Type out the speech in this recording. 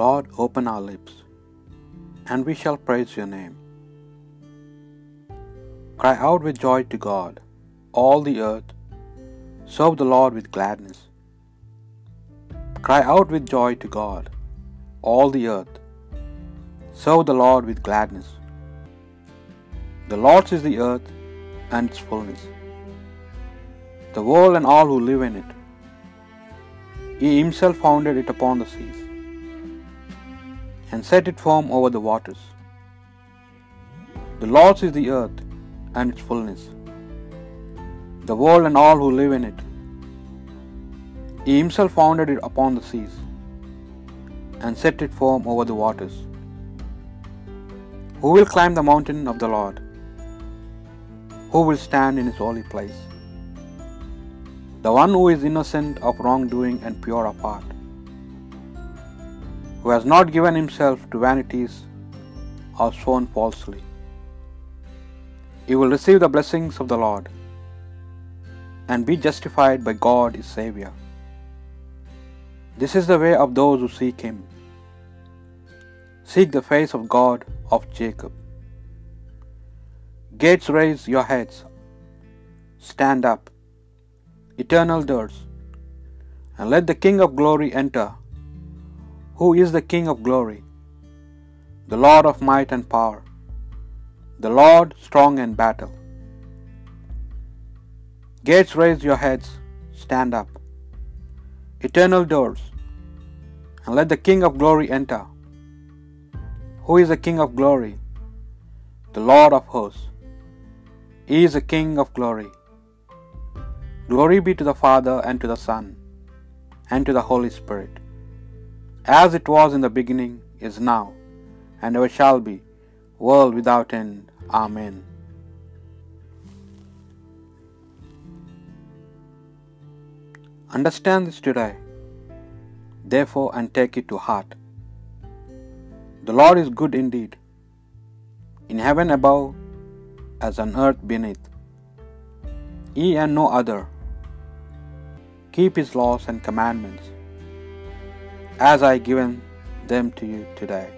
Lord, open our lips, and we shall praise your name. Cry out with joy to God, all the earth. Serve the Lord with gladness. Cry out with joy to God, all the earth. Serve the Lord with gladness. The Lord's is the earth and its fullness, the world and all who live in it. He himself founded it upon the seas and set it firm over the waters. The Lord's is the earth and its fullness, the world and all who live in it. He himself founded it upon the seas and set it firm over the waters. Who will climb the mountain of the Lord? Who will stand in his holy place? The one who is innocent of wrongdoing and pure of heart, who has not given himself to vanities or sworn falsely. He will receive the blessings of the Lord and be justified by God his Saviour. This is the way of those who seek him. Seek the face of God of Jacob. Gates raise your heads, stand up, eternal doors, and let the King of glory enter. Who is the King of glory? The Lord of might and power, the Lord strong in battle. Gates raise your heads, stand up, eternal doors, and let the King of glory enter. Who is the King of glory? The Lord of hosts. He is the King of glory. Glory be to the Father, and to the Son, and to the Holy Spirit, as it was in the beginning, is now, and ever shall be, world without end. Amen. Understand this today, therefore, and take it to heart. The Lord is good indeed, in heaven above as on earth beneath. He and no other. Keep his laws and commandments, as I given them to you today.